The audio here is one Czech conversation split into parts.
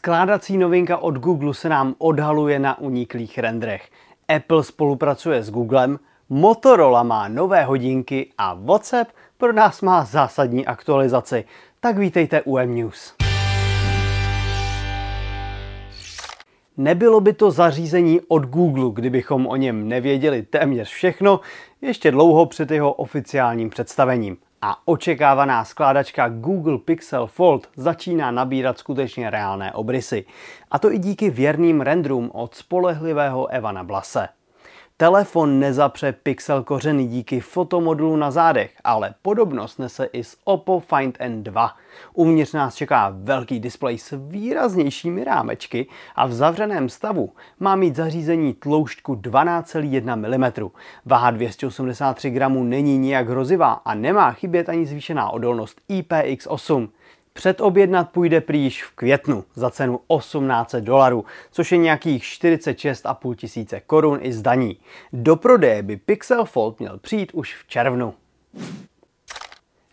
Skládací novinka od Google se nám odhaluje na uniklých rendrech. Apple spolupracuje s Googlem, Motorola má nové hodinky a WhatsApp pro nás má zásadní aktualizaci. Tak vítejte u M-News. Nebylo by to zařízení od Google, kdybychom o něm nevěděli téměř všechno, ještě dlouho před jeho oficiálním představením a očekávaná skládačka Google Pixel Fold začíná nabírat skutečně reálné obrysy. A to i díky věrným renderům od spolehlivého Evana Blase. Telefon nezapře pixel kořeny díky fotomodulu na zádech, ale podobnost nese i s Oppo Find N2. Uvnitř nás čeká velký displej s výraznějšími rámečky a v zavřeném stavu má mít zařízení tloušťku 12,1 mm. Váha 283 gramů není nijak hrozivá a nemá chybět ani zvýšená odolnost IPX8. Předobjednat půjde prýš v květnu za cenu 1800 dolarů, což je nějakých 46,5 tisíce korun i zdaní. Do prodeje by Pixel Fold měl přijít už v červnu.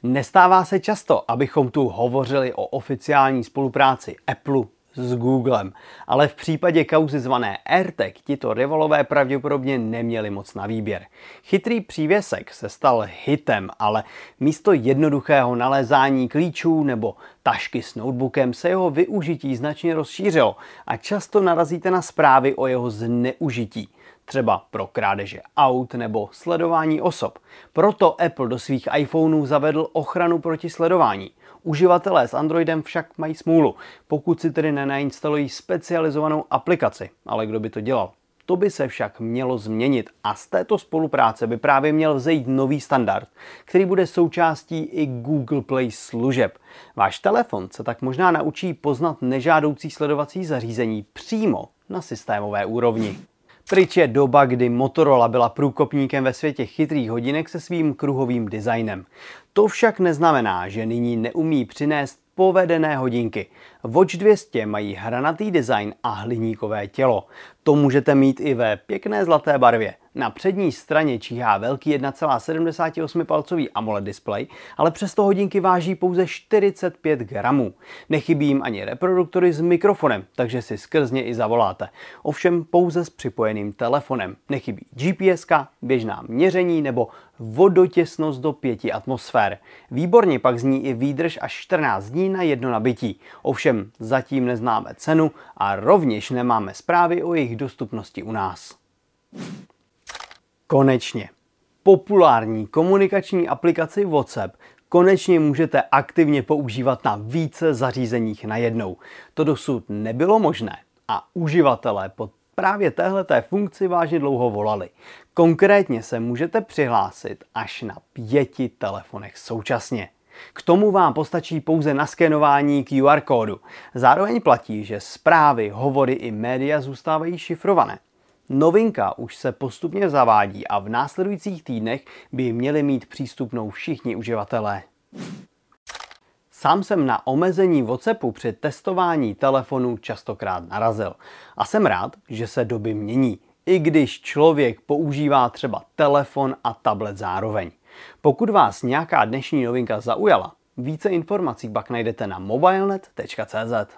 Nestává se často, abychom tu hovořili o oficiální spolupráci Apple s Googlem, ale v případě kauzy zvané AirTag tito rivalové pravděpodobně neměli moc na výběr. Chytrý přívěsek se stal hitem, ale místo jednoduchého nalézání klíčů nebo tašky s notebookem se jeho využití značně rozšířilo a často narazíte na zprávy o jeho zneužití třeba pro krádeže aut nebo sledování osob. Proto Apple do svých iPhoneů zavedl ochranu proti sledování. Uživatelé s Androidem však mají smůlu, pokud si tedy nenainstalují specializovanou aplikaci. Ale kdo by to dělal? To by se však mělo změnit a z této spolupráce by právě měl vzejít nový standard, který bude součástí i Google Play služeb. Váš telefon se tak možná naučí poznat nežádoucí sledovací zařízení přímo na systémové úrovni. Pryč je doba, kdy Motorola byla průkopníkem ve světě chytrých hodinek se svým kruhovým designem. To však neznamená, že nyní neumí přinést povedené hodinky. Watch 200 mají hranatý design a hliníkové tělo. To můžete mít i ve pěkné zlaté barvě. Na přední straně číhá velký 1,78 palcový AMOLED display, ale přesto hodinky váží pouze 45 gramů. Nechybí jim ani reproduktory s mikrofonem, takže si skrzně i zavoláte. Ovšem pouze s připojeným telefonem. Nechybí GPS, běžná měření nebo vodotěsnost do 5 atmosfér. Výborně pak zní i výdrž až 14 dní na jedno nabití. Ovšem zatím neznáme cenu a rovněž nemáme zprávy o jejich dostupnosti u nás. Konečně. Populární komunikační aplikaci WhatsApp konečně můžete aktivně používat na více zařízeních najednou. To dosud nebylo možné a uživatelé pod právě téhleté funkci vážně dlouho volali. Konkrétně se můžete přihlásit až na pěti telefonech současně. K tomu vám postačí pouze naskenování QR kódu. Zároveň platí, že zprávy, hovory i média zůstávají šifrované. Novinka už se postupně zavádí a v následujících týdnech by měli mít přístupnou všichni uživatelé. Sám jsem na omezení WhatsAppu při testování telefonu častokrát narazil. A jsem rád, že se doby mění, i když člověk používá třeba telefon a tablet zároveň. Pokud vás nějaká dnešní novinka zaujala, více informací pak najdete na mobilenet.cz.